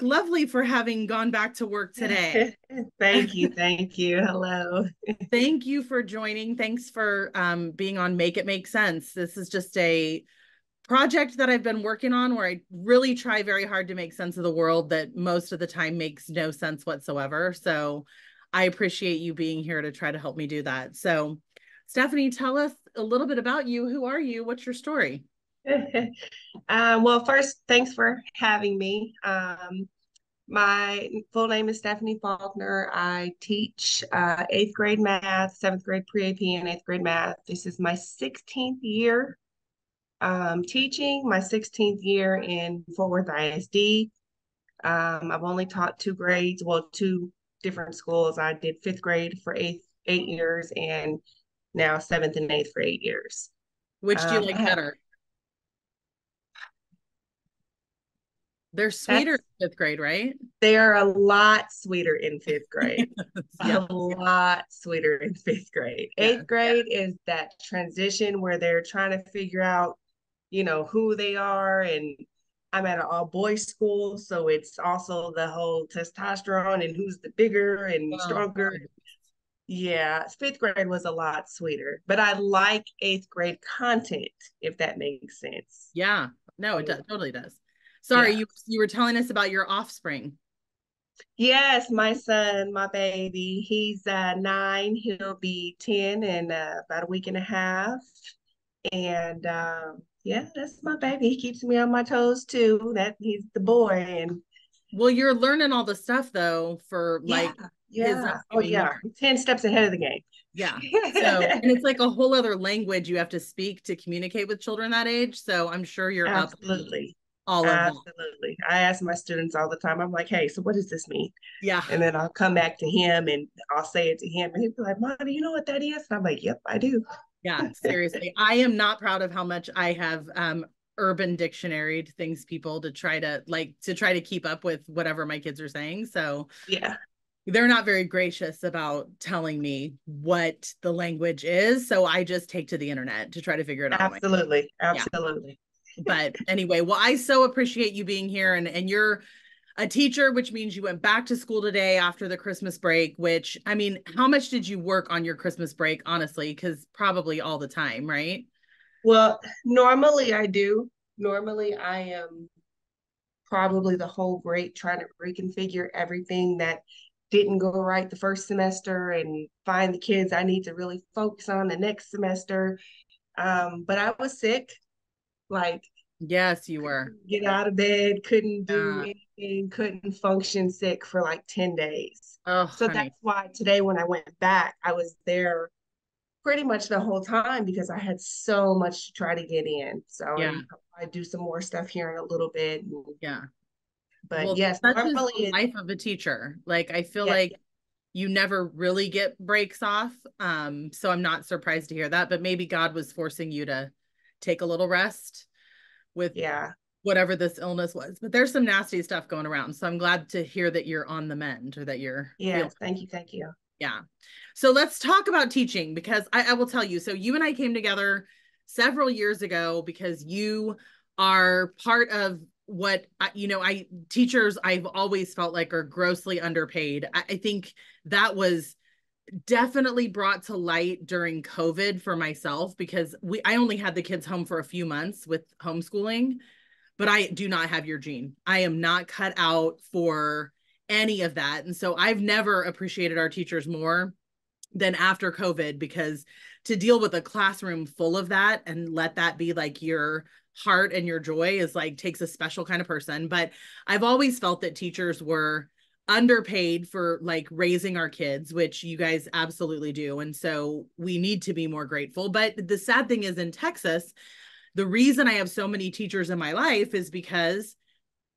look lovely for having gone back to work today. thank you. Thank you. Hello. thank you for joining. Thanks for um, being on Make It Make Sense. This is just a project that I've been working on where I really try very hard to make sense of the world that most of the time makes no sense whatsoever. So I appreciate you being here to try to help me do that. So, Stephanie, tell us a little bit about you. Who are you? What's your story? Um, well, first, thanks for having me. Um, my full name is Stephanie Faulkner. I teach uh, eighth grade math, seventh grade pre AP, and eighth grade math. This is my 16th year um, teaching, my 16th year in Fort Worth ISD. Um, I've only taught two grades, well, two different schools. I did fifth grade for eight eight years, and now seventh and eighth for eight years. Which do you um, like better? They're sweeter in fifth grade, right? They are a lot sweeter in fifth grade. yeah. A lot sweeter in fifth grade. Yeah. Eighth grade yeah. is that transition where they're trying to figure out, you know, who they are. And I'm at an all boys school. So it's also the whole testosterone and who's the bigger and oh, stronger. Yeah, fifth grade was a lot sweeter, but I like eighth grade content, if that makes sense. Yeah, no, it does, totally does. Sorry, yeah. you you were telling us about your offspring. Yes, my son, my baby, he's uh, nine. He'll be ten in uh, about a week and a half, and um, yeah, that's my baby. He keeps me on my toes too. That he's the boy, and well, you're learning all the stuff though for yeah, like yeah, oh yeah, ten steps ahead of the game. Yeah. So, and it's like a whole other language you have to speak to communicate with children that age. So I'm sure you're absolutely all of Absolutely. I ask my students all the time, I'm like, hey, so what does this mean? Yeah. And then I'll come back to him and I'll say it to him and he'll be like, Mom, do you know what that is? And I'm like, Yep, I do. Yeah, seriously. I am not proud of how much I have um urban dictionary things people to try to like to try to keep up with whatever my kids are saying. So yeah. They're not very gracious about telling me what the language is. So I just take to the internet to try to figure it out. Absolutely. Absolutely. Yeah but anyway, well, I so appreciate you being here and and you're a teacher, which means you went back to school today after the Christmas break, which I mean, how much did you work on your Christmas break, honestly? Because probably all the time, right? Well, normally I do. Normally I am probably the whole break trying to reconfigure everything that didn't go right the first semester and find the kids I need to really focus on the next semester. Um, but I was sick like, yes, you were. Get out of bed, couldn't do yeah. anything, couldn't function sick for like 10 days. Oh, so honey. that's why today when I went back, I was there pretty much the whole time because I had so much to try to get in. So yeah. I, do some more stuff here in a little bit. And, yeah. But well, yes, that's the life of a teacher. Like I feel yeah. like you never really get breaks off. Um, so I'm not surprised to hear that, but maybe God was forcing you to take a little rest with yeah. whatever this illness was. But there's some nasty stuff going around so i'm glad to hear that you're on the mend or that you're yeah thank you thank you. Yeah. So let's talk about teaching because I, I will tell you so you and i came together several years ago because you are part of what you know i teachers i've always felt like are grossly underpaid. I, I think that was definitely brought to light during COVID for myself because we I only had the kids home for a few months with homeschooling, but I do not have your gene. I am not cut out for any of that. And so I've never appreciated our teachers more than after COVID because to deal with a classroom full of that and let that be like your heart and your joy is like takes a special kind of person. But I've always felt that teachers were underpaid for like raising our kids which you guys absolutely do and so we need to be more grateful. But the sad thing is in Texas the reason I have so many teachers in my life is because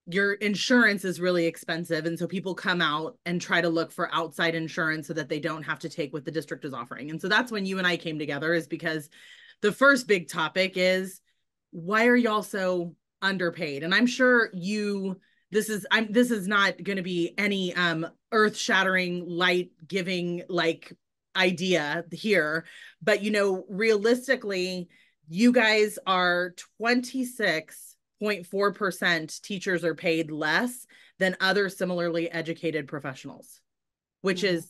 your insurance is really expensive and so people come out and try to look for outside insurance so that they don't have to take what the district is offering. And so that's when you and I came together is because the first big topic is why are y'all so underpaid? And I'm sure you this is i'm this is not going to be any um earth shattering light giving like idea here but you know realistically you guys are 26.5 0.4% teachers are paid less than other similarly educated professionals, which mm-hmm. is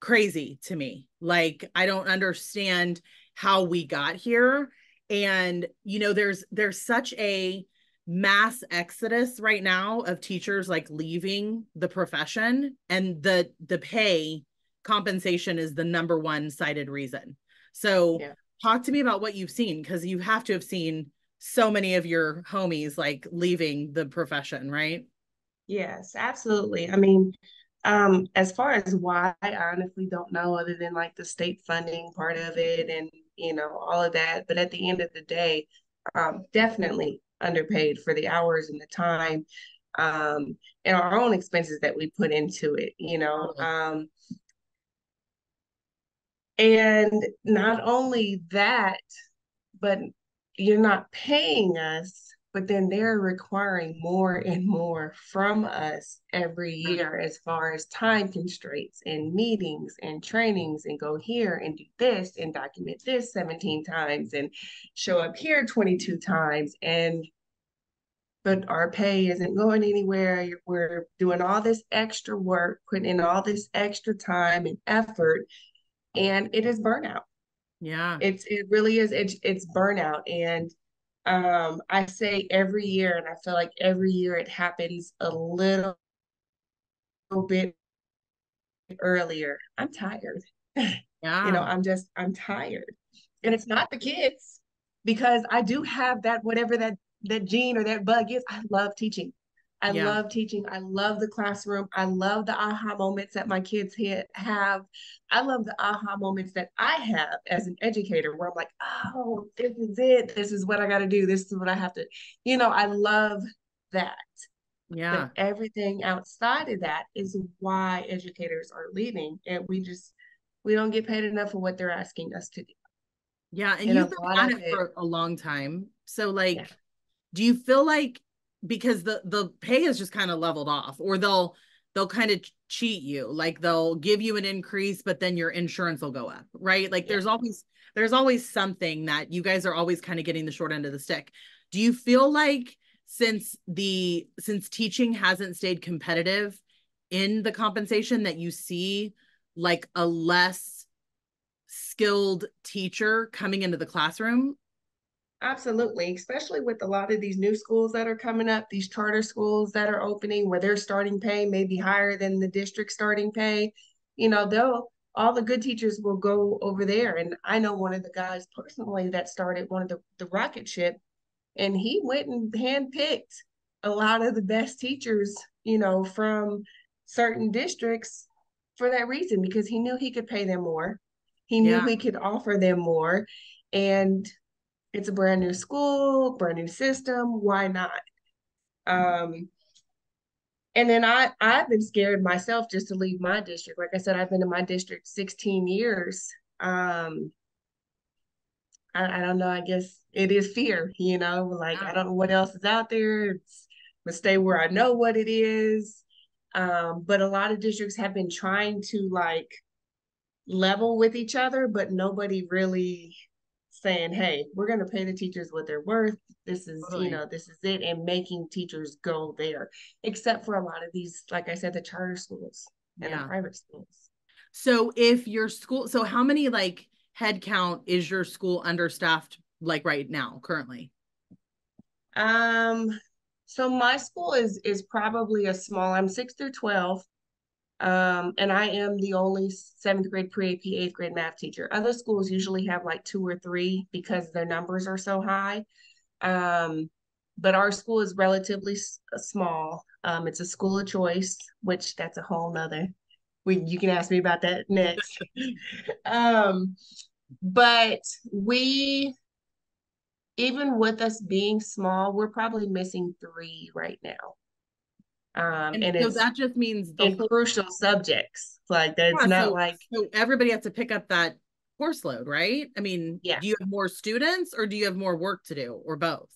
crazy to me. Like I don't understand how we got here and you know there's there's such a mass exodus right now of teachers like leaving the profession and the the pay compensation is the number one cited reason. So yeah. talk to me about what you've seen because you have to have seen so many of your homies like leaving the profession, right? Yes, absolutely. I mean, um, as far as why, I honestly don't know, other than like the state funding part of it and you know all of that. But at the end of the day, um, definitely underpaid for the hours and the time, um, and our own expenses that we put into it. You know, um, and not only that, but you're not paying us but then they're requiring more and more from us every year as far as time constraints and meetings and trainings and go here and do this and document this 17 times and show up here 22 times. And but our pay isn't going anywhere. We're doing all this extra work putting in all this extra time and effort and it is burnout. Yeah. It's it really is it's it's burnout. And um, I say every year, and I feel like every year it happens a little, little bit earlier. I'm tired. Yeah. you know, I'm just, I'm tired. And it's not the kids because I do have that, whatever that, that gene or that bug is. I love teaching. I yeah. love teaching. I love the classroom. I love the aha moments that my kids have. I love the aha moments that I have as an educator where I'm like, oh, this is it. This is what I got to do. This is what I have to, you know, I love that. Yeah. But everything outside of that is why educators are leaving. And we just, we don't get paid enough for what they're asking us to do. Yeah. And, and you've been on it, it for a long time. So, like, yeah. do you feel like because the the pay is just kind of leveled off or they'll they'll kind of cheat you like they'll give you an increase but then your insurance will go up right like yeah. there's always there's always something that you guys are always kind of getting the short end of the stick do you feel like since the since teaching hasn't stayed competitive in the compensation that you see like a less skilled teacher coming into the classroom Absolutely, especially with a lot of these new schools that are coming up, these charter schools that are opening where their starting pay may be higher than the district starting pay. You know, they'll all the good teachers will go over there. And I know one of the guys personally that started one of the, the Rocketship, and he went and handpicked a lot of the best teachers, you know, from certain districts for that reason, because he knew he could pay them more. He knew yeah. he could offer them more. And it's a brand new school, brand new system. Why not? Um, and then I I've been scared myself just to leave my district. Like I said, I've been in my district 16 years. Um, I, I don't know. I guess it is fear, you know. Like I don't know what else is out there. It's but stay where I know what it is. Um, but a lot of districts have been trying to like level with each other, but nobody really saying, hey, we're going to pay the teachers what they're worth. This is, totally. you know, this is it, and making teachers go there, except for a lot of these, like I said, the charter schools and yeah. the private schools. So if your school, so how many like head count is your school understaffed like right now currently? Um, so my school is is probably a small. I'm six through twelve. Um, and I am the only seventh grade pre AP eighth grade math teacher. Other schools usually have like two or three because their numbers are so high. Um, but our school is relatively uh, small. Um, it's a school of choice, which that's a whole nother. We you can ask me about that next. um, but we, even with us being small, we're probably missing three right now. Um, and, and so that just means the whole, crucial subjects like that's yeah, not so, like so everybody has to pick up that course load, right? I mean, yeah. do you have more students or do you have more work to do or both?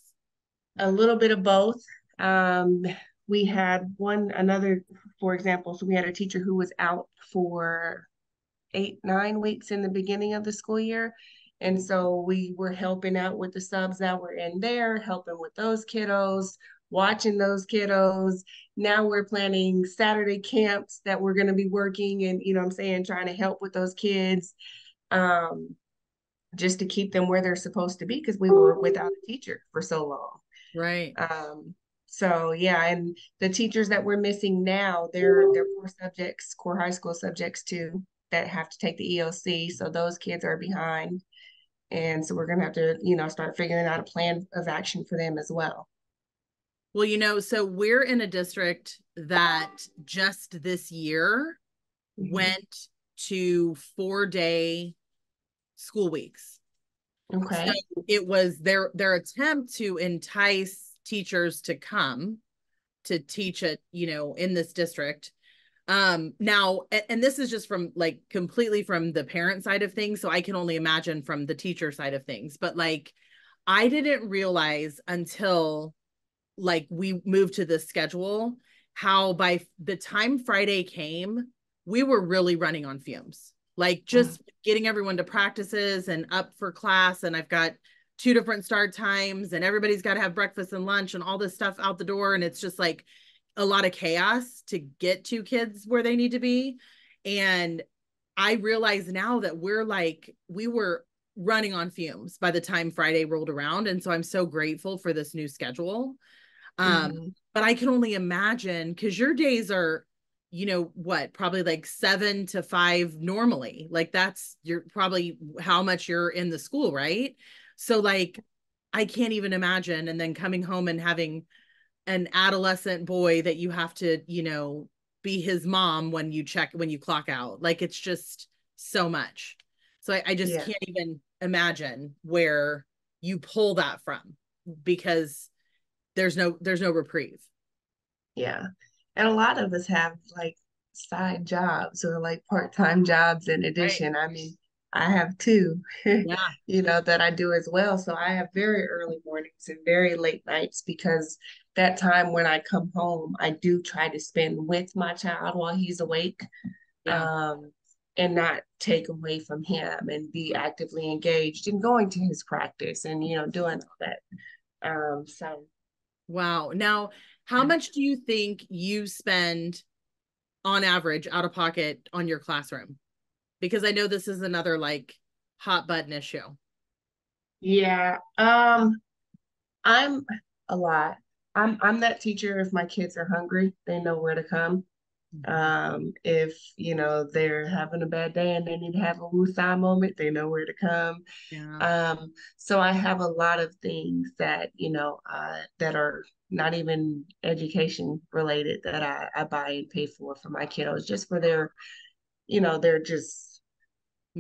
A little bit of both. Um, we had one another, for example, so we had a teacher who was out for eight, nine weeks in the beginning of the school year. And so we were helping out with the subs that were in there, helping with those kiddos, watching those kiddos. Now we're planning Saturday camps that we're going to be working and, you know I'm saying, trying to help with those kids um, just to keep them where they're supposed to be because we were without a teacher for so long. Right. Um, so yeah, and the teachers that we're missing now, they're they're core subjects, core high school subjects too, that have to take the EOC. So those kids are behind. And so we're gonna have to, you know, start figuring out a plan of action for them as well. Well, you know, so we're in a district that just this year mm-hmm. went to four day school weeks. Okay. So it was their their attempt to entice teachers to come to teach it, you know, in this district. Um now and, and this is just from like completely from the parent side of things, so I can only imagine from the teacher side of things, but like I didn't realize until like we moved to this schedule how by the time Friday came, we were really running on fumes. Like just mm. getting everyone to practices and up for class and I've got two different start times and everybody's got to have breakfast and lunch and all this stuff out the door and it's just like a lot of chaos to get two kids where they need to be and i realize now that we're like we were running on fumes by the time friday rolled around and so i'm so grateful for this new schedule um mm-hmm. but i can only imagine because your days are you know what probably like seven to five normally like that's you're probably how much you're in the school right so like I can't even imagine and then coming home and having an adolescent boy that you have to, you know, be his mom when you check when you clock out. Like it's just so much. So I, I just yeah. can't even imagine where you pull that from because there's no there's no reprieve. Yeah. And a lot of us have like side jobs or like part-time jobs in addition. Right. I mean, I have two, yeah. you know, that I do as well. So I have very early mornings and very late nights because that time when I come home, I do try to spend with my child while he's awake. Yeah. Um, and not take away from him and be actively engaged in going to his practice and you know doing all that um so wow now how much do you think you spend on average out of pocket on your classroom because I know this is another like hot button issue. Yeah. Um I'm a lot. I'm I'm that teacher if my kids are hungry, they know where to come. Um, if you know they're having a bad day and they need to have a woosah moment, they know where to come. Yeah. Um, so I have a lot of things that you know uh, that are not even education related that I, I buy and pay for for my kiddos, just for their, you know, they're just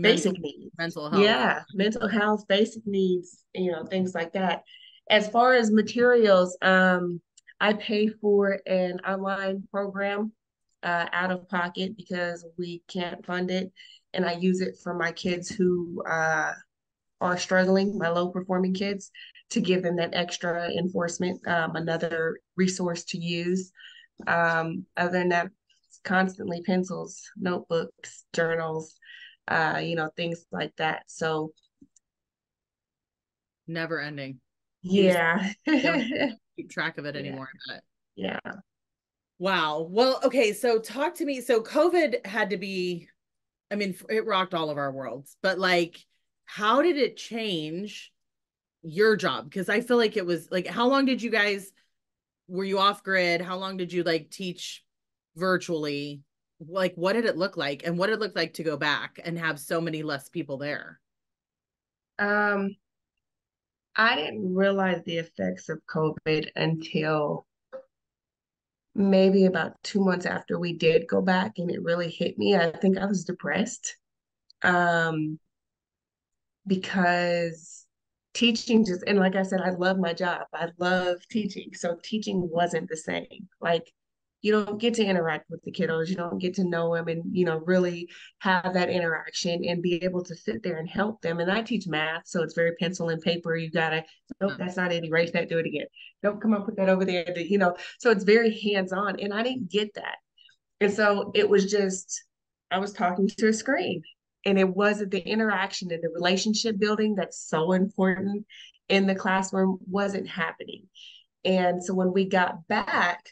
basic needs mental health yeah mental health basic needs you know things like that as far as materials um i pay for an online program uh, out of pocket because we can't fund it and i use it for my kids who uh, are struggling my low performing kids to give them that extra enforcement um, another resource to use um, other than that constantly pencils notebooks journals uh, you know, things like that. So never ending. Yeah. keep track of it anymore. Yeah. yeah. Wow. Well, okay. So talk to me. So COVID had to be, I mean, it rocked all of our worlds, but like, how did it change your job? Because I feel like it was like, how long did you guys, were you off grid? How long did you like teach virtually? like what did it look like and what it look like to go back and have so many less people there um i didn't realize the effects of covid until maybe about two months after we did go back and it really hit me i think i was depressed um because teaching just and like i said i love my job. I love teaching. So teaching wasn't the same. Like you don't get to interact with the kiddos you don't get to know them and you know really have that interaction and be able to sit there and help them and i teach math so it's very pencil and paper you gotta nope mm. that's not it erase that do it again don't come up put that over there you know so it's very hands-on and i didn't get that and so it was just i was talking to a screen and it wasn't the interaction and the relationship building that's so important in the classroom wasn't happening. And so when we got back,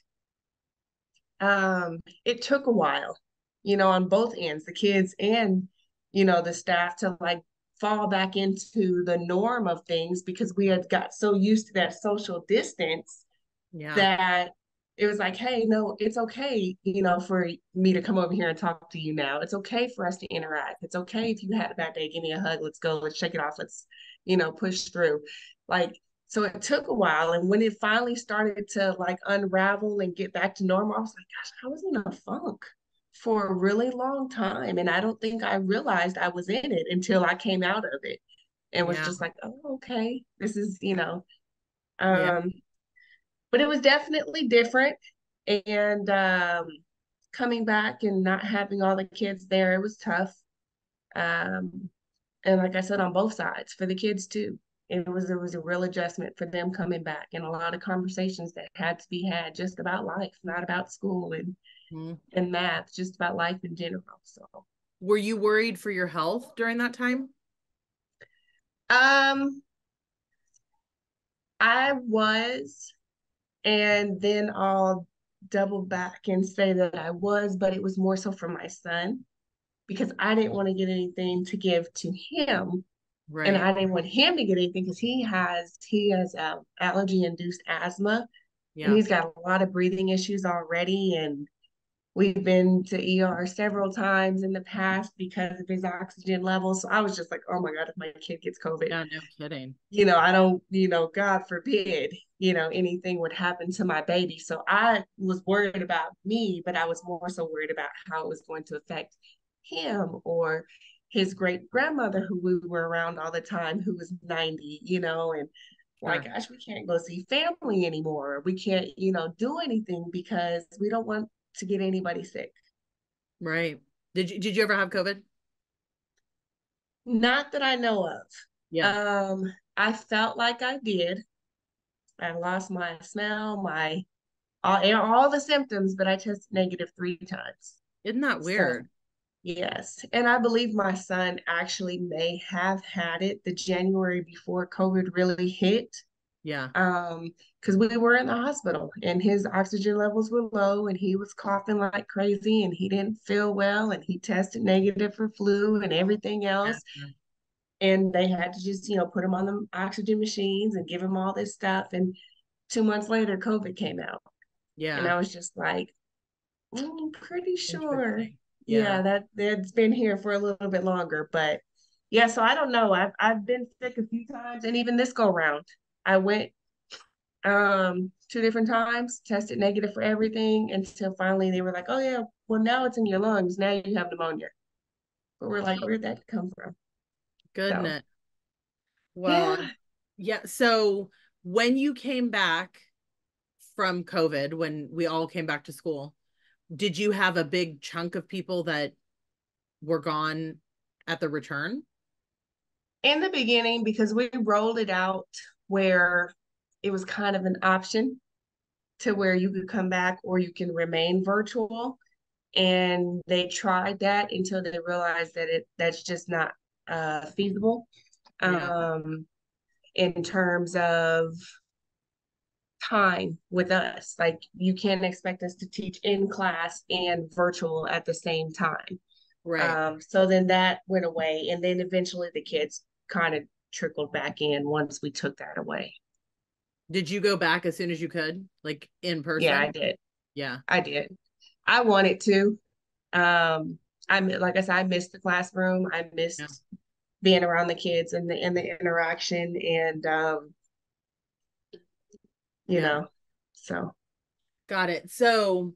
um, it took a while, you know, on both ends, the kids and, you know, the staff to like fall back into the norm of things because we had got so used to that social distance yeah. that it was like, hey, no, it's okay, you know, for me to come over here and talk to you now. It's okay for us to interact. It's okay if you had a bad day, give me a hug. Let's go. Let's shake it off. Let's, you know, push through. Like, so it took a while. And when it finally started to like unravel and get back to normal, I was like, gosh, I was in a funk for a really long time. And I don't think I realized I was in it until I came out of it and was yeah. just like, oh, okay, this is, you know, um, yeah but it was definitely different. And um, coming back and not having all the kids there, it was tough. Um, and like I said, on both sides for the kids too. It was it was a real adjustment for them coming back, and a lot of conversations that had to be had just about life, not about school and mm-hmm. and math, just about life in general. So, were you worried for your health during that time? Um, I was. And then I'll double back and say that I was, but it was more so for my son because I didn't want to get anything to give to him. Right. And I didn't want him to get anything because he has he has uh, allergy induced asthma. Yeah. And he's got a lot of breathing issues already. And We've been to ER several times in the past because of his oxygen levels. So I was just like, oh my God, if my kid gets COVID. Yeah, no kidding. You know, I don't, you know, God forbid, you know, anything would happen to my baby. So I was worried about me, but I was more so worried about how it was going to affect him or his great grandmother who we were around all the time, who was 90, you know, and my gosh, we can't go see family anymore. We can't, you know, do anything because we don't want to get anybody sick. Right. Did you did you ever have COVID? Not that I know of. Yeah. Um, I felt like I did. I lost my smell, my all, all the symptoms, but I tested negative three times. Isn't that weird? So, yes. And I believe my son actually may have had it the January before COVID really hit. Yeah. Um, because we were in the hospital and his oxygen levels were low and he was coughing like crazy and he didn't feel well and he tested negative for flu and everything else. Yeah. And they had to just, you know, put him on the oxygen machines and give him all this stuff. And two months later, COVID came out. Yeah. And I was just like, mm, I'm pretty sure. Yeah. yeah, that that's been here for a little bit longer. But yeah, so I don't know. I've I've been sick a few times and even this go round I went um two different times, tested negative for everything until finally they were like, oh yeah, well now it's in your lungs. Now you have pneumonia. But we're like, where'd that come from? Goodness. So, well, yeah. yeah. So when you came back from COVID, when we all came back to school, did you have a big chunk of people that were gone at the return? In the beginning, because we rolled it out where it was kind of an option to where you could come back or you can remain virtual and they tried that until they realized that it that's just not uh, feasible yeah. um, in terms of time with us like you can't expect us to teach in class and virtual at the same time right um, so then that went away and then eventually the kids kind of trickled back in once we took that away. Did you go back as soon as you could, like in person? Yeah, I did. Yeah, I did. I wanted to. Um, I like I said, I missed the classroom. I missed yeah. being around the kids and the and the interaction and um, you yeah. know, so got it. So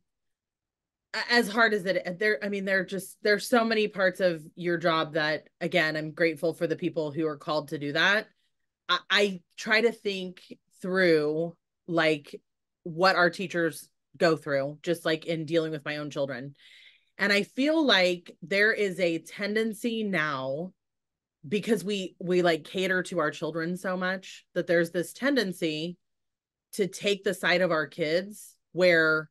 as hard as it there i mean there are just there's so many parts of your job that again i'm grateful for the people who are called to do that I, I try to think through like what our teachers go through just like in dealing with my own children and i feel like there is a tendency now because we we like cater to our children so much that there's this tendency to take the side of our kids where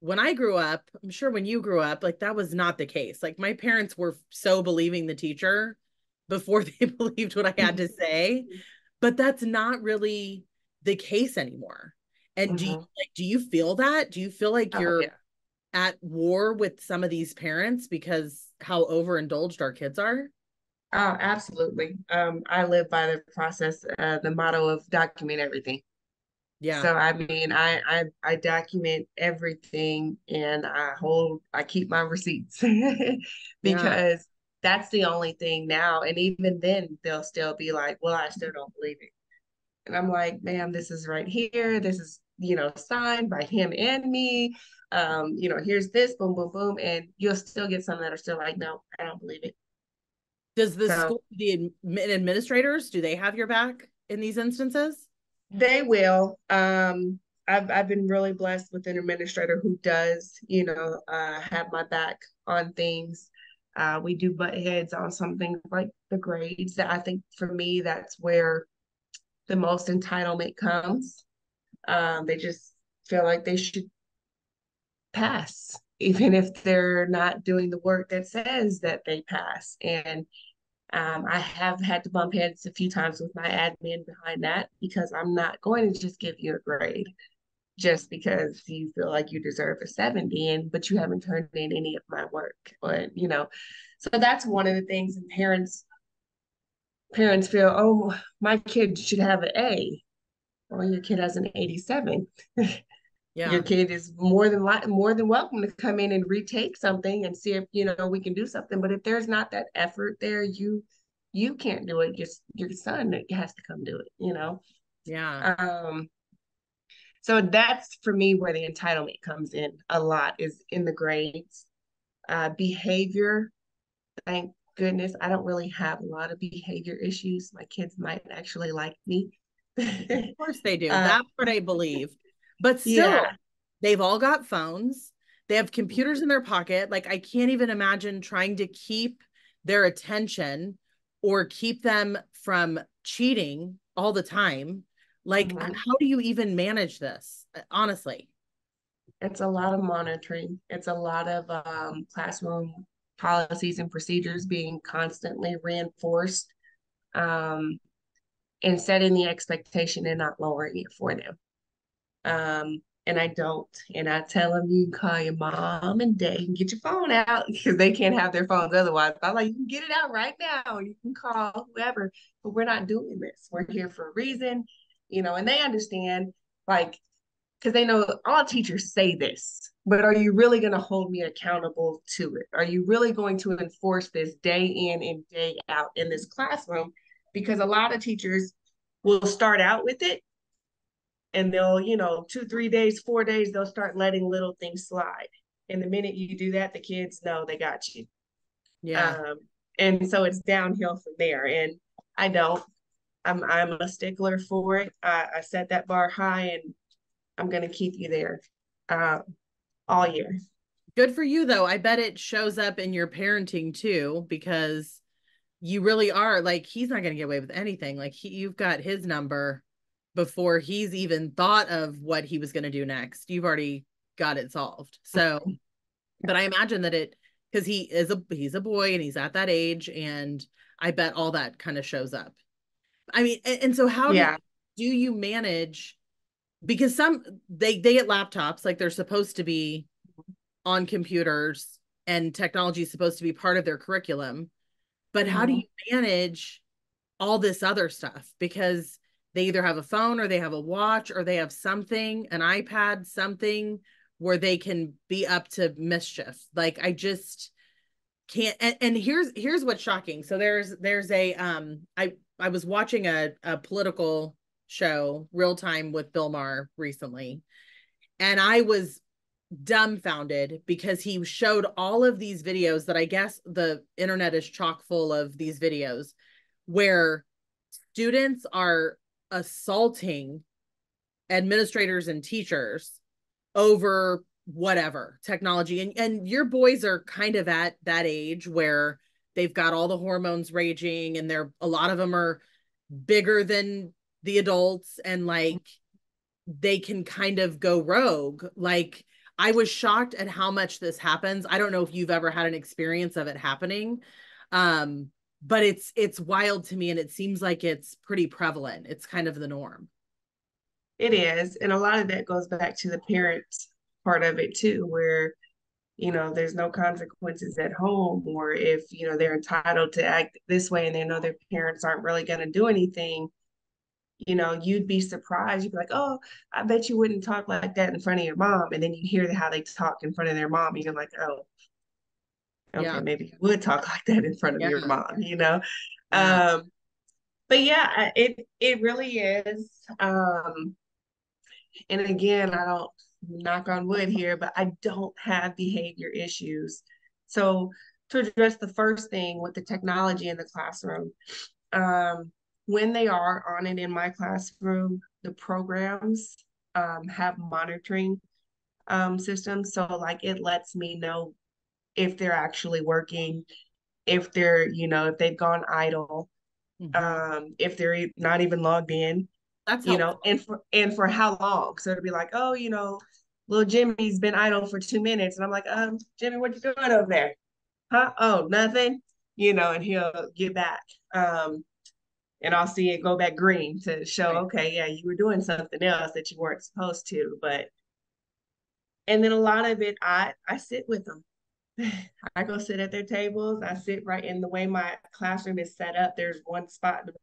when I grew up, I'm sure when you grew up, like that was not the case. Like my parents were so believing the teacher before they believed what I had to say, but that's not really the case anymore. And mm-hmm. do you mm-hmm. like do you feel that? Do you feel like oh, you're yeah. at war with some of these parents because how overindulged our kids are? Oh, absolutely. Um, I live by the process, uh, the motto of document everything. Yeah. So I mean, I I I document everything and I hold I keep my receipts because yeah. that's the only thing now. And even then they'll still be like, Well, I still don't believe it. And I'm like, ma'am, this is right here. This is, you know, signed by him and me. Um, you know, here's this, boom, boom, boom. And you'll still get some that are still like, no, I don't believe it. Does the so, school, the administrators, do they have your back in these instances? They will. Um, I've I've been really blessed with an administrator who does, you know, uh, have my back on things. Uh, we do butt heads on some things like the grades. That I think for me, that's where the most entitlement comes. Um, they just feel like they should pass, even if they're not doing the work that says that they pass. And um, I have had to bump heads a few times with my admin behind that because I'm not going to just give you a grade just because you feel like you deserve a 70 and but you haven't turned in any of my work. Or you know so that's one of the things and parents parents feel oh my kid should have an a or your kid has an 87 yeah. your kid is more than li- more than welcome to come in and retake something and see if you know we can do something but if there's not that effort there you you can't do it just your son has to come do it you know? Yeah. Um so that's for me where the entitlement comes in a lot is in the grades. Uh behavior thank goodness i don't really have a lot of behavior issues. My kids might actually like me. Of course they do. Uh, that's what i believe but still, yeah. they've all got phones. They have computers in their pocket. Like I can't even imagine trying to keep their attention or keep them from cheating all the time. Like mm-hmm. how do you even manage this? Honestly. It's a lot of monitoring. It's a lot of um, classroom policies and procedures being constantly reinforced um, and setting the expectation and not lowering it for them. Um, and I don't. And I tell them you can call your mom and dad and get your phone out because they can't have their phones otherwise. I'm like, you can get it out right now. You can call whoever, but we're not doing this. We're here for a reason, you know, and they understand like because they know all teachers say this, but are you really going to hold me accountable to it? Are you really going to enforce this day in and day out in this classroom? Because a lot of teachers will start out with it and they'll you know two three days four days they'll start letting little things slide. And the minute you do that the kids know they got you. Yeah. Um, and so it's downhill from there. And i don't i'm i'm a stickler for it. I, I set that bar high and i'm going to keep you there uh, all year. Good for you though. I bet it shows up in your parenting too because you really are like he's not going to get away with anything. Like he, you've got his number before he's even thought of what he was going to do next. You've already got it solved. So, but I imagine that it because he is a he's a boy and he's at that age, and I bet all that kind of shows up. I mean, and, and so how yeah. do, do you manage? Because some they they get laptops like they're supposed to be on computers and technology is supposed to be part of their curriculum. But how do mm-hmm. you manage all this other stuff? Because they either have a phone or they have a watch or they have something, an iPad, something where they can be up to mischief. Like I just can't and, and here's here's what's shocking. So there's there's a um I I was watching a, a political show real time with Bill Maher recently and I was dumbfounded because he showed all of these videos that I guess the internet is chock full of these videos where students are assaulting administrators and teachers over whatever technology and and your boys are kind of at that age where they've got all the hormones raging and they're a lot of them are bigger than the adults and like they can kind of go rogue like I was shocked at how much this happens. I don't know if you've ever had an experience of it happening. Um, but it's it's wild to me and it seems like it's pretty prevalent. It's kind of the norm. It is. And a lot of that goes back to the parents part of it too, where you know there's no consequences at home or if you know they're entitled to act this way and they know their parents aren't really going to do anything you know you'd be surprised you'd be like oh i bet you wouldn't talk like that in front of your mom and then you hear how they talk in front of their mom and you're like oh okay yeah. maybe you would talk like that in front of yeah. your mom you know yeah. um but yeah it it really is um and again i don't knock on wood here, but I don't have behavior issues. So to address the first thing with the technology in the classroom, um, when they are on it in my classroom, the programs um, have monitoring um, systems. So like it lets me know if they're actually working, if they're, you know, if they've gone idle, mm-hmm. um, if they're not even logged in. That's you know, and for and for how long? So it'll be like, oh, you know, little Jimmy's been idle for two minutes, and I'm like, um, Jimmy, what you doing over there? Huh? Oh, nothing. You know, and he'll get back. Um, and I'll see it go back green to show, right. okay, yeah, you were doing something else that you weren't supposed to. But and then a lot of it, I I sit with them. I go sit at their tables. I sit right in the way my classroom is set up. There's one spot in the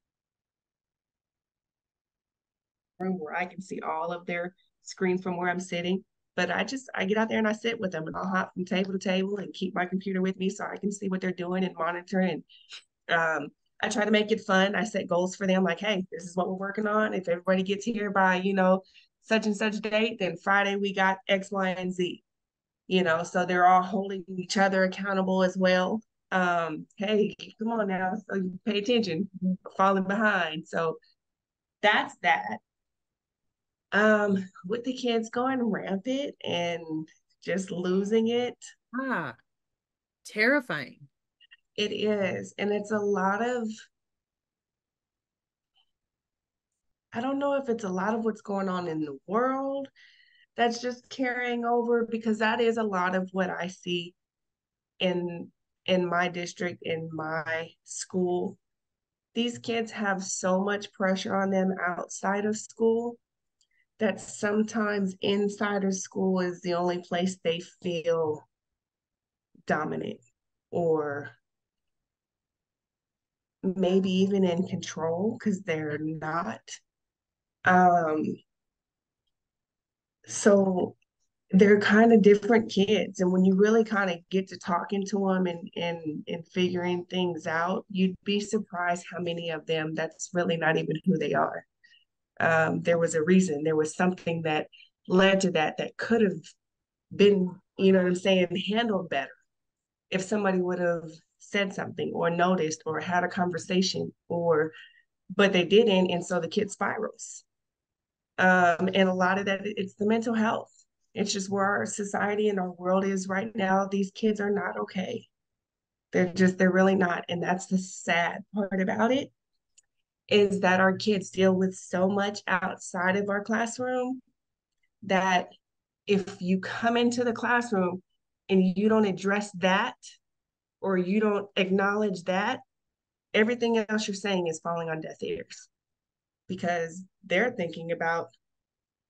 room where I can see all of their screens from where I'm sitting. But I just I get out there and I sit with them and I'll hop from table to table and keep my computer with me so I can see what they're doing and monitor and um, I try to make it fun. I set goals for them like, hey, this is what we're working on. If everybody gets here by, you know, such and such date, then Friday we got X, Y, and Z. You know, so they're all holding each other accountable as well. Um, hey, come on now. So you pay attention, falling behind. So that's that um, with the kids going rampant and just losing it. Ah, terrifying. It is. And it's a lot of, I don't know if it's a lot of what's going on in the world that's just carrying over because that is a lot of what I see in in my district in my school these kids have so much pressure on them outside of school that sometimes inside of school is the only place they feel dominant or maybe even in control because they're not. Um, so they're kind of different kids. And when you really kind of get to talking to them and, and, and figuring things out, you'd be surprised how many of them that's really not even who they are um, there was a reason there was something that led to that that could have been you know what i'm saying handled better if somebody would have said something or noticed or had a conversation or but they didn't and so the kid spirals um, and a lot of that it's the mental health. It's just where our society and our world is right now. These kids are not okay. They're just they're really not. And that's the sad part about it is that our kids deal with so much outside of our classroom that if you come into the classroom and you don't address that or you don't acknowledge that, everything else you're saying is falling on deaf ears because they're thinking about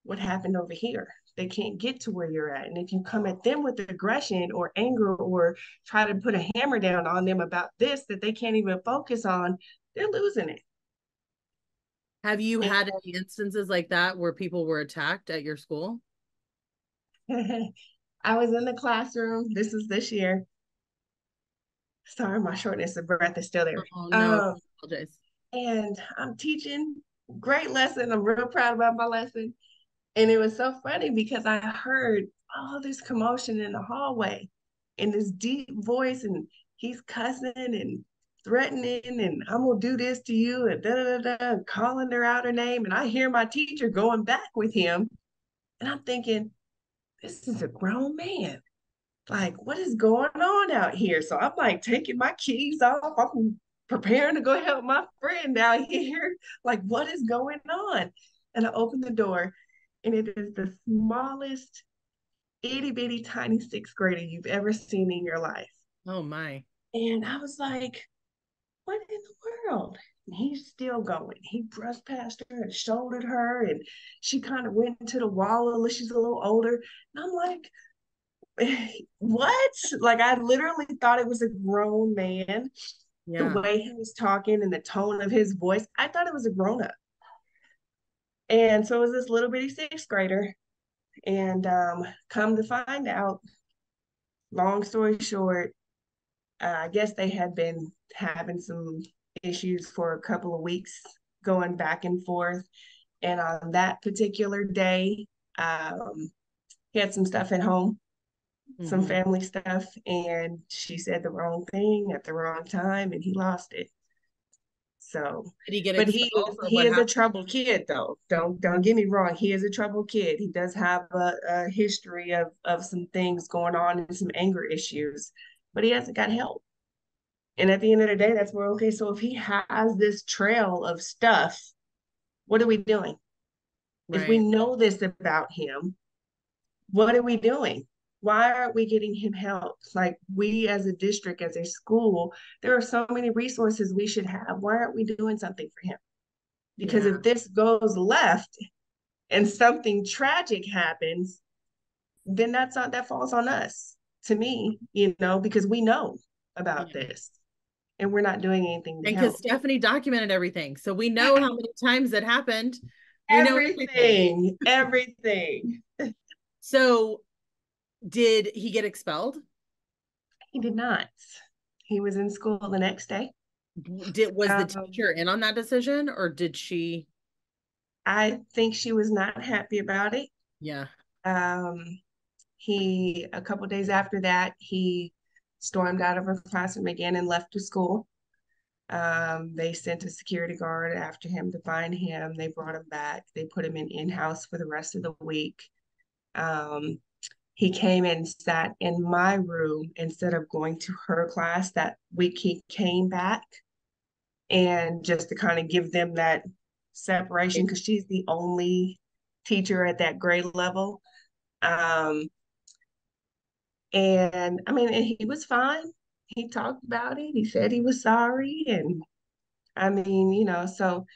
what happened over here. They can't get to where you're at. And if you come at them with aggression or anger or try to put a hammer down on them about this that they can't even focus on, they're losing it. Have you had any instances like that where people were attacked at your school? I was in the classroom. This is this year. Sorry, my shortness of breath is still there. Oh, no, um, and I'm teaching. Great lesson. I'm real proud about my lesson. And it was so funny because I heard all this commotion in the hallway and this deep voice, and he's cussing and threatening and I'm gonna do this to you and da da da da calling her out her name. And I hear my teacher going back with him. And I'm thinking, this is a grown man. Like, what is going on out here? So I'm like taking my keys off. I'm preparing to go help my friend out here. Like, what is going on? And I open the door, and it is the smallest itty bitty tiny sixth grader you've ever seen in your life. Oh my. And I was like, what in the world? And he's still going. He brushed past her and shouldered her, and she kind of went into the wall. She's a little older. And I'm like, what? Like I literally thought it was a grown man. Yeah. The way he was talking and the tone of his voice, I thought it was a grown up. And so it was this little bitty sixth grader. And um, come to find out, long story short, uh, I guess they had been having some issues for a couple of weeks, going back and forth. And on that particular day, um, he had some stuff at home mm-hmm. some family stuff, and she said the wrong thing at the wrong time, and he lost it. So, Did he get but he he is happened? a troubled kid, though. Don't don't get me wrong. He is a troubled kid. He does have a, a history of of some things going on and some anger issues, but he hasn't got help. And at the end of the day, that's where okay. So if he has this trail of stuff, what are we doing? Right. If we know this about him, what are we doing? Why aren't we getting him help? Like we as a district, as a school, there are so many resources we should have. Why aren't we doing something for him? Because yeah. if this goes left and something tragic happens, then that's not that falls on us to me, you know, because we know about yeah. this and we're not doing anything. and because Stephanie documented everything. So we know how many times it happened. We everything, everything. so did he get expelled? He did not. He was in school the next day. Did was the um, teacher in on that decision or did she? I think she was not happy about it. Yeah. Um he a couple days after that he stormed out of her classroom again and left the school. Um, they sent a security guard after him to find him. They brought him back. They put him in in house for the rest of the week. Um, he came and sat in my room instead of going to her class that week he came back and just to kind of give them that separation because she's the only teacher at that grade level. Um and i mean and he was fine. He talked about it. He said he was sorry and i mean you know so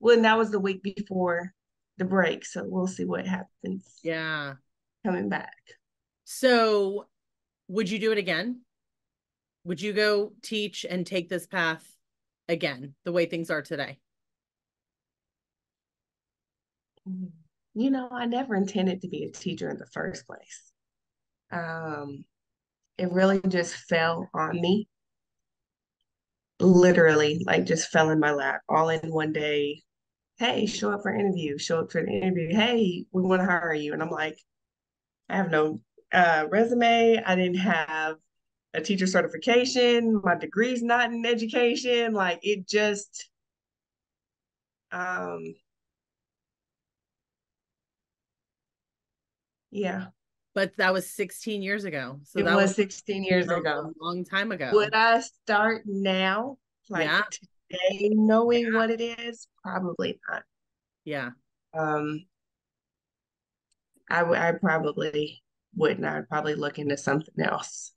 well that was the week before the break so we'll see what happens. Yeah. Coming back so, would you do it again? Would you go teach and take this path again, the way things are today? You know, I never intended to be a teacher in the first place. Um, it really just fell on me. Literally, like just fell in my lap all in one day. Hey, show up for interview, show up for the interview. Hey, we want to hire you. And I'm like, I have no uh, resume. I didn't have a teacher certification. My degree's not in education. Like it just, um, yeah. But that was 16 years ago. So it that was 16 years ago. A long time ago. Would I start now? Like yeah. today, knowing yeah. what it is? Probably not. Yeah. Um, I would. I probably wouldn't. I'd probably look into something else.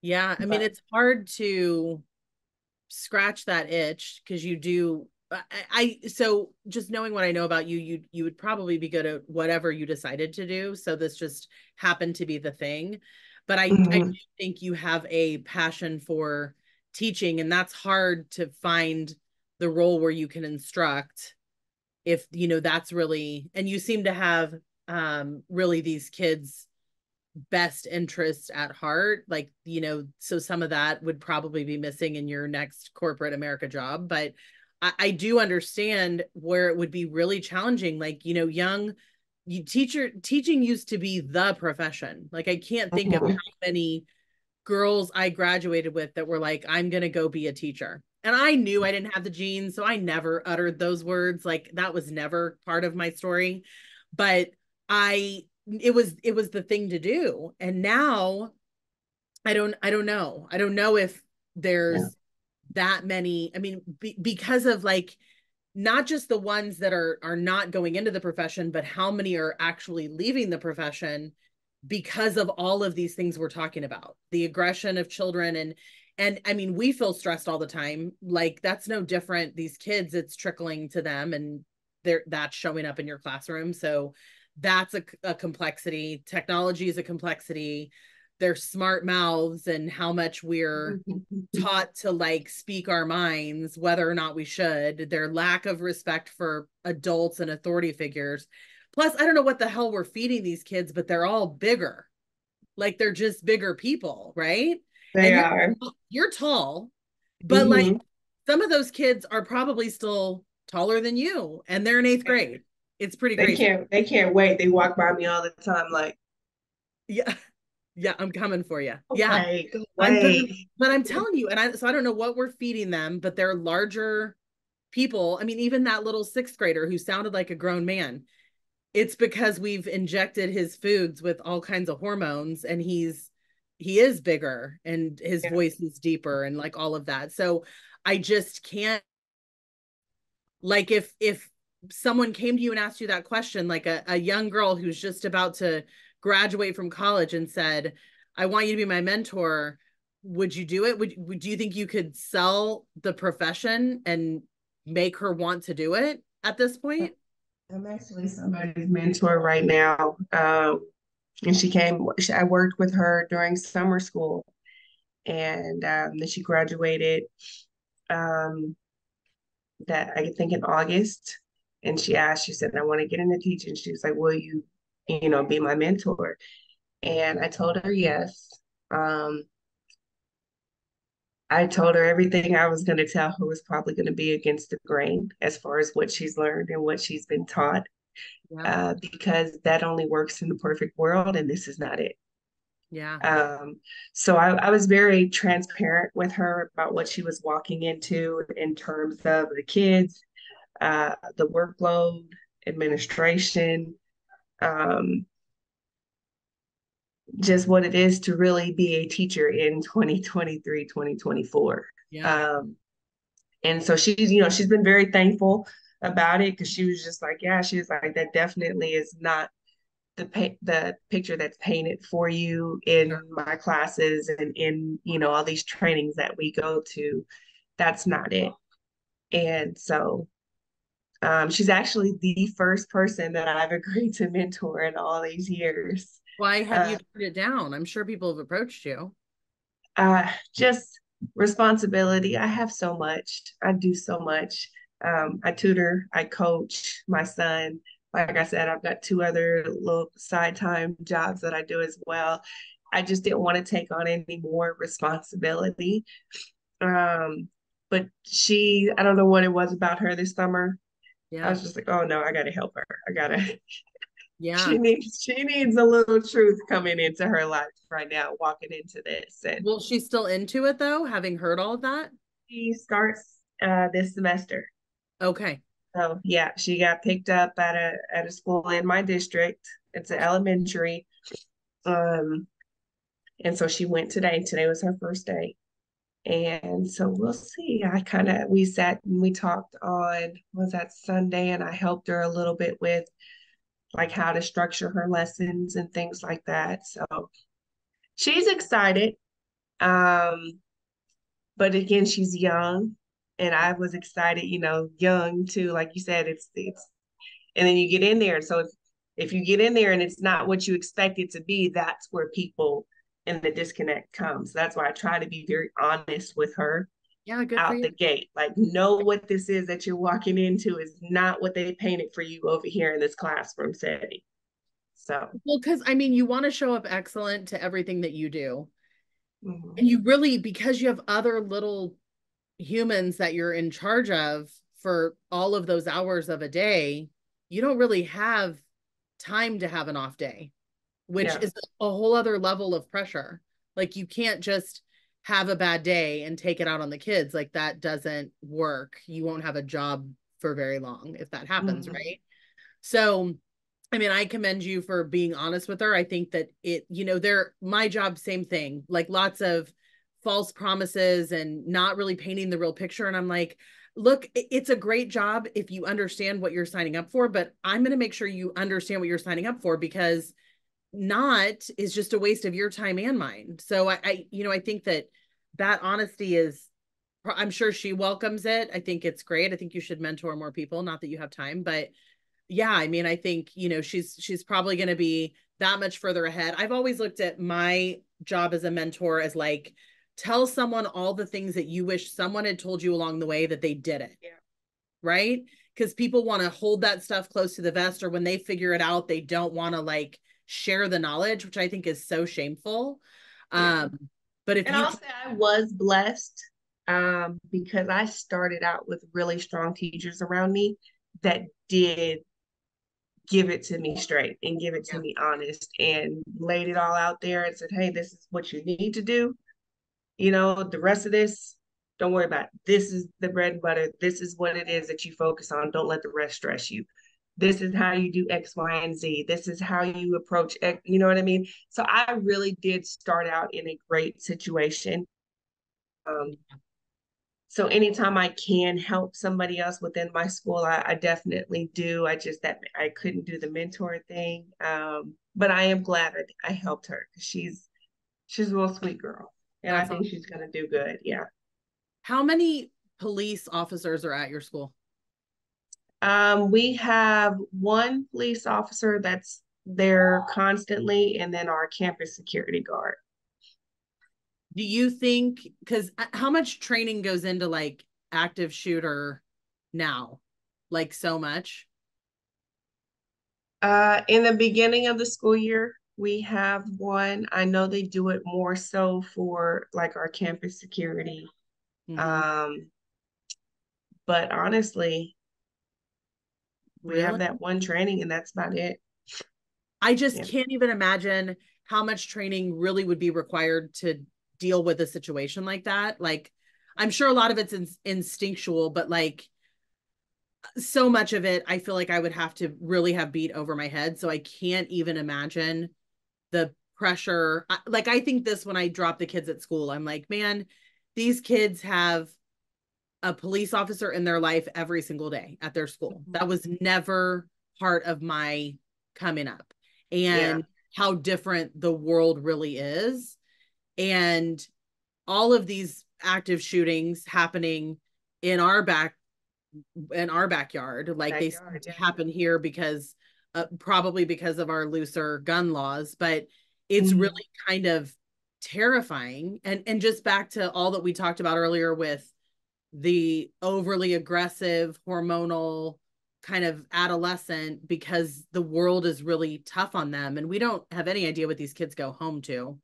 Yeah. I but, mean, it's hard to scratch that itch because you do I, I so just knowing what I know about you, you you would probably be good at whatever you decided to do. So this just happened to be the thing. But I, mm-hmm. I think you have a passion for teaching, and that's hard to find the role where you can instruct if you know that's really and you seem to have um really these kids best interests at heart like you know so some of that would probably be missing in your next corporate america job but I, I do understand where it would be really challenging like you know young you teacher teaching used to be the profession. Like i can't think mm-hmm. of how many girls i graduated with that were like i'm going to go be a teacher. And i knew i didn't have the genes so i never uttered those words. Like that was never part of my story. But I it was it was the thing to do. And now I don't I don't know. I don't know if there's yeah. that many. I mean be, because of like not just the ones that are are not going into the profession but how many are actually leaving the profession because of all of these things we're talking about the aggression of children and and i mean we feel stressed all the time like that's no different these kids it's trickling to them and they're that's showing up in your classroom so that's a, a complexity. Technology is a complexity. Their smart mouths and how much we're taught to like speak our minds whether or not we should. Their lack of respect for adults and authority figures. Plus i don't know what the hell we're feeding these kids but they're all bigger. Like they're just bigger people right? They and are. you're, you're tall but mm-hmm. like some of those kids are probably still taller than you and they're in eighth grade it's pretty great. they crazy. can't they can't wait they walk by me all the time like yeah yeah, I'm coming for you. Okay, oh, yeah. I'm, but I'm telling you, and I so I don't know what we're feeding them, but they're larger people. I mean, even that little sixth grader who sounded like a grown man, it's because we've injected his foods with all kinds of hormones and he's he is bigger and his yeah. voice is deeper and like all of that. So I just can't like if if someone came to you and asked you that question, like a, a young girl who's just about to graduate from college and said, I want you to be my mentor, would you do it? Would, would do you think you could sell the profession and make her want to do it at this point? I'm actually somebody's mentor right now. Um, and she came, I worked with her during summer school and um, then she graduated um, that I think in August. And she asked, she said, I want to get into teaching. She was like, Will you you know, be my mentor. And I told her yes. Um, I told her everything I was going to tell her was probably going to be against the grain as far as what she's learned and what she's been taught, yeah. uh, because that only works in the perfect world, and this is not it. Yeah. Um, so I, I was very transparent with her about what she was walking into in terms of the kids, uh, the workload, administration, um, just what it is to really be a teacher in 2023 2024 yeah. um, and so she's you know she's been very thankful about it because she was just like yeah she was like that definitely is not the pa- the picture that's painted for you in my classes and in you know all these trainings that we go to. That's not it. And so um, she's actually the first person that I've agreed to mentor in all these years. Why have uh, you turned it down? I'm sure people have approached you. Uh, just responsibility. I have so much. I do so much. Um, I tutor, I coach my son. Like I said, I've got two other little side time jobs that I do as well. I just didn't want to take on any more responsibility. Um, but she, I don't know what it was about her this summer. Yeah. I was just like, oh no, I gotta help her. I gotta yeah. she needs she needs a little truth coming into her life right now, walking into this. And well, she's still into it though, having heard all of that? She starts uh this semester. Okay. So yeah, she got picked up at a at a school in my district. It's an elementary. Um and so she went today. Today was her first day. And so we'll see. I kind of we sat and we talked on was that Sunday and I helped her a little bit with like how to structure her lessons and things like that. So she's excited. Um but again she's young and I was excited, you know, young too like you said it's it's and then you get in there so if if you get in there and it's not what you expect it to be, that's where people and the disconnect comes. That's why I try to be very honest with her. Yeah, good out the gate. Like, know what this is that you're walking into is not what they painted for you over here in this classroom setting. So, well, because I mean, you want to show up excellent to everything that you do. Mm-hmm. And you really, because you have other little humans that you're in charge of for all of those hours of a day, you don't really have time to have an off day which yeah. is a whole other level of pressure. Like you can't just have a bad day and take it out on the kids. Like that doesn't work. You won't have a job for very long if that happens, mm-hmm. right? So I mean, I commend you for being honest with her. I think that it, you know, they're my job, same thing, like lots of false promises and not really painting the real picture. And I'm like, look, it's a great job if you understand what you're signing up for, but I'm going to make sure you understand what you're signing up for because not is just a waste of your time and mine. So I, I you know, I think that that honesty is I'm sure she welcomes it. I think it's great. I think you should mentor more people, not that you have time, but yeah, I mean, I think, you know, she's she's probably going to be that much further ahead. I've always looked at my job as a mentor as like tell someone all the things that you wish someone had told you along the way that they did it. Yeah. Right? Because people want to hold that stuff close to the vest, or when they figure it out, they don't want to like share the knowledge, which I think is so shameful. Um, but if and you I'll say I was blessed um, because I started out with really strong teachers around me that did give it to me straight and give it to me honest and laid it all out there and said, hey, this is what you need to do. You know, the rest of this, don't worry about it. This is the bread and butter. This is what it is that you focus on. Don't let the rest stress you. This is how you do X, Y, and Z. This is how you approach X, you know what I mean? So I really did start out in a great situation. Um, so anytime I can help somebody else within my school, I, I definitely do. I just that I couldn't do the mentor thing, um, but I am glad I, I helped her because she's she's a real sweet girl, and I think she's gonna do good. Yeah. How many police officers are at your school? Um, we have one police officer that's there constantly, and then our campus security guard. Do you think because uh, how much training goes into like active shooter now? Like so much? Uh in the beginning of the school year we have one. I know they do it more so for like our campus security. Mm-hmm. um but honestly we really? have that one training and that's about it i just yeah. can't even imagine how much training really would be required to deal with a situation like that like i'm sure a lot of it's in, instinctual but like so much of it i feel like i would have to really have beat over my head so i can't even imagine the pressure like i think this when i drop the kids at school i'm like man these kids have a police officer in their life every single day at their school mm-hmm. that was never part of my coming up and yeah. how different the world really is and all of these active shootings happening in our back in our backyard like backyard, they yeah. happen here because uh, probably because of our looser gun laws but it's mm-hmm. really kind of terrifying and and just back to all that we talked about earlier with the overly aggressive hormonal kind of adolescent because the world is really tough on them and we don't have any idea what these kids go home to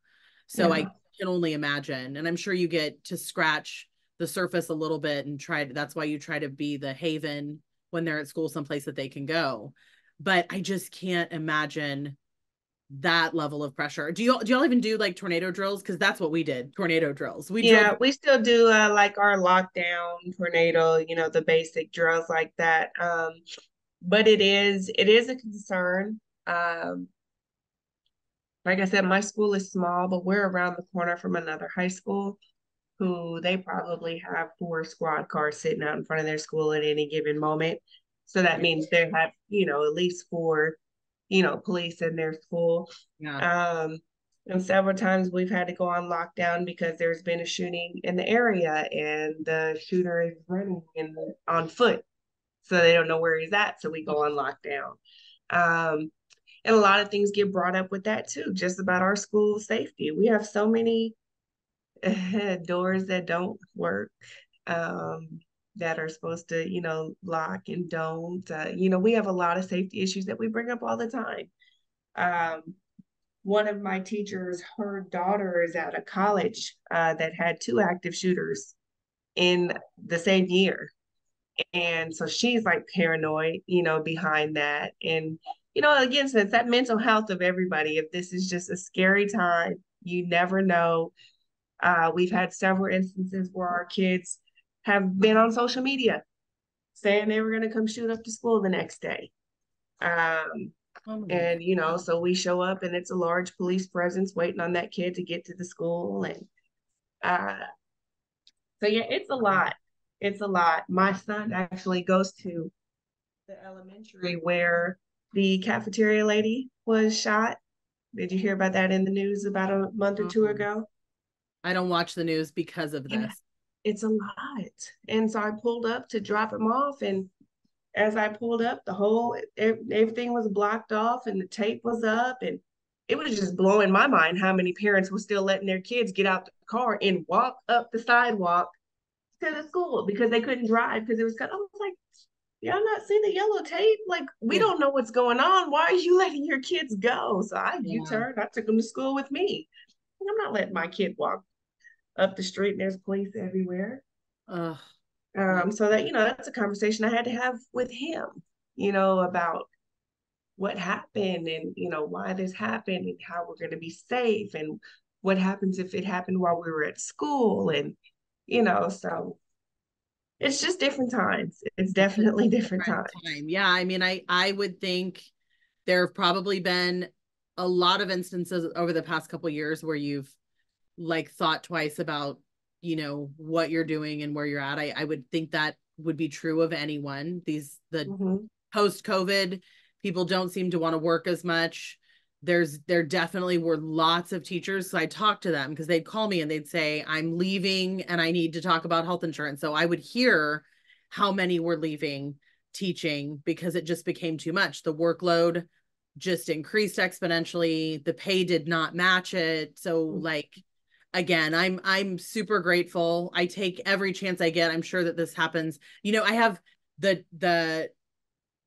so yeah. I can only imagine. And I'm sure you get to scratch the surface a little bit and try to, that's why you try to be the haven when they're at school, someplace that they can go. But I just can't imagine that level of pressure. Do you do y'all even do like tornado drills? Because that's what we did. Tornado drills. We yeah, drilled- we still do uh, like our lockdown tornado. You know the basic drills like that. Um, but it is it is a concern. Um, like I said, my school is small, but we're around the corner from another high school who they probably have four squad cars sitting out in front of their school at any given moment. So that means they have, you know, at least four, you know, police in their school. Yeah. Um, and several times we've had to go on lockdown because there's been a shooting in the area and the shooter is running in, on foot. So they don't know where he's at. So we go on lockdown. Um, and a lot of things get brought up with that too just about our school safety we have so many doors that don't work um, that are supposed to you know lock and don't uh, you know we have a lot of safety issues that we bring up all the time um, one of my teachers her daughter is at a college uh, that had two active shooters in the same year and so she's like paranoid you know behind that and you know, again, so it's that mental health of everybody. If this is just a scary time, you never know. Uh, we've had several instances where our kids have been on social media saying they were going to come shoot up to school the next day. Um, oh and, you know, so we show up and it's a large police presence waiting on that kid to get to the school. And uh, so, yeah, it's a lot. It's a lot. My son actually goes to the elementary where the cafeteria lady was shot. Did you hear about that in the news about a month or 2 Mhm. ago? I don't watch the news because of this. It's a lot. And so I pulled up to drop him off. And as I pulled up, the whole everything was blocked off and the tape was up. And it was just blowing my mind how many parents were still letting their kids get out the car and walk up the sidewalk to the school because they couldn't drive because it was cut. I was like, y'all not see the yellow tape? Like, we Yeah. don't know what's going on. Why are you letting your kids go? So I Yeah. U-turned. I took them to school with me. I'm not letting my kid walk up the street and there's police everywhere. Ugh. Um, so that, you know, that's a conversation I had to have with him, you know, about what happened and, you know, why this happened and how we're going to be safe and what happens if it happened while we were at school. And, you know, so it's just different times. It's definitely different Right times. time. Yeah, I mean, I I would think there have probably been a lot of instances over the past couple years where you've like thought twice about, you know, what you're doing and where you're at. I I would think that would be true of anyone. These the Mhm. post COVID, people don't seem to want to work as much. There's there definitely were lots of teachers. So I talked to them because they'd call me and they'd say, I'm leaving and I need to talk about health insurance. So I would hear how many were leaving teaching because it just became too much. The workload just increased exponentially. The pay did not match it. So like again, I'm I'm super grateful. I take every chance I get. I'm sure that this happens. You know, I have the the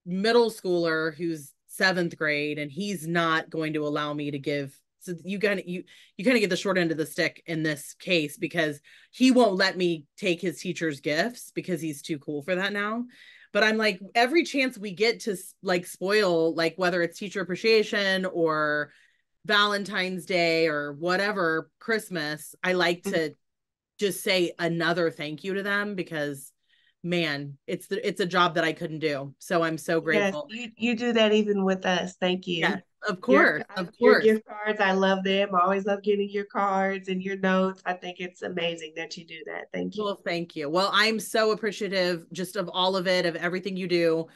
middle schooler who's seventh grade and he's not going to allow me to give so you kind of you you kind of get the short end of the stick in this case because he won't let me take his teacher's gifts because he's too cool for that now but i'm like every chance we get to like spoil like whether it's teacher appreciation or valentine's day or whatever christmas i like to just say another thank you to them because man, it's the it's a job that I couldn't do. So I'm so Yes, grateful. you, you do that even with us. Thank you. Yes, of Your, course, of your course. gift cards, I love them. I always love getting your cards and your notes. I think it's amazing that you do that. Thank you. Well, thank you. Well, I'm so appreciative just of all of it, of everything you do.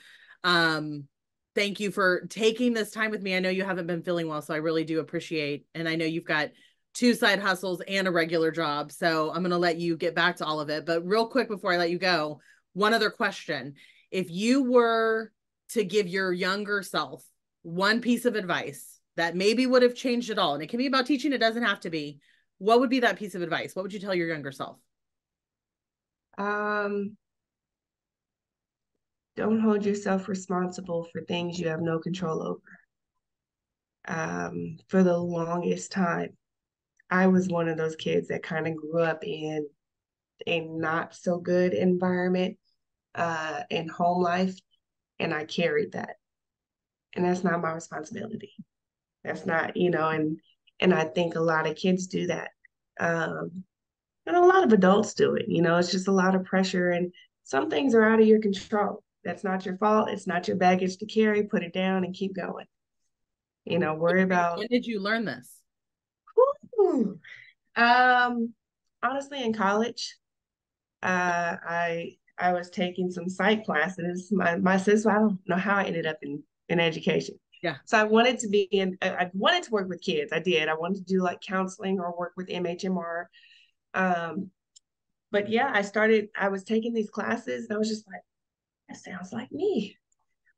Um, thank you for taking this time with me. I know you haven't been feeling well, so I really do appreciate. And I know you've got two side hustles and a regular job. So I'm going to let you get back to all of it. But real quick before I let you go, one other question. If you were to give your younger self one piece of advice that maybe would have changed it all, and it can be about teaching, it doesn't have to be, what would be that piece of advice? What would you tell your younger self? Um, don't hold yourself responsible for things you have no control over. Um, for the longest time, I was one of those kids that kind of grew up in a not so good environment uh, in home life, and I carried that. And that's not my responsibility. That's not, you know, and and I think a lot of kids do that. Um, and a lot of adults do it, you know, it's just a lot of pressure and some things are out of your control. That's not your fault. It's not your baggage to carry. Put it down and keep going. You know, worry about When did you learn this? Um, honestly, in college, uh, I I was taking some psych classes. My my sister, I don't know how I ended up in in education. Yeah. So I wanted to be in. I wanted to work with kids. I did. I wanted to do like counseling or work with MHMR. Um, but yeah, I started. I was taking these classes, and I was just like, that sounds like me.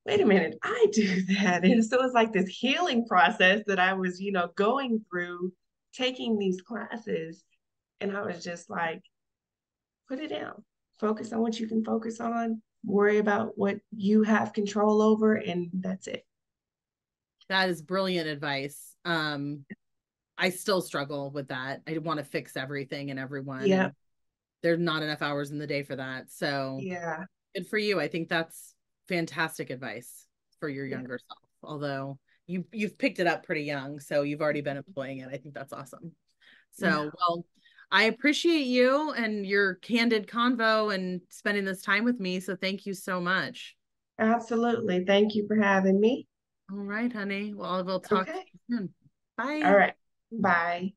Wait a minute, I do that. And so it's like this healing process that I was, you know, going through taking these classes. And I was just like, put it down, focus on what you can focus on, worry about what you have control over, and that's it. That is brilliant advice. Um, I still struggle with that. I want to fix everything and everyone. Yeah. There's not enough hours in the day for that. So Yeah. Good for you. I think that's fantastic advice for your Yeah. younger self. Although you you've picked it up pretty young, so you've already been employing it. I think that's awesome. So Yeah. well, I appreciate you and your candid convo and spending this time with me. So thank you so much. Absolutely. Thank you for having me. All right, honey. Well, we'll talk Okay. soon. Bye. All right. Bye.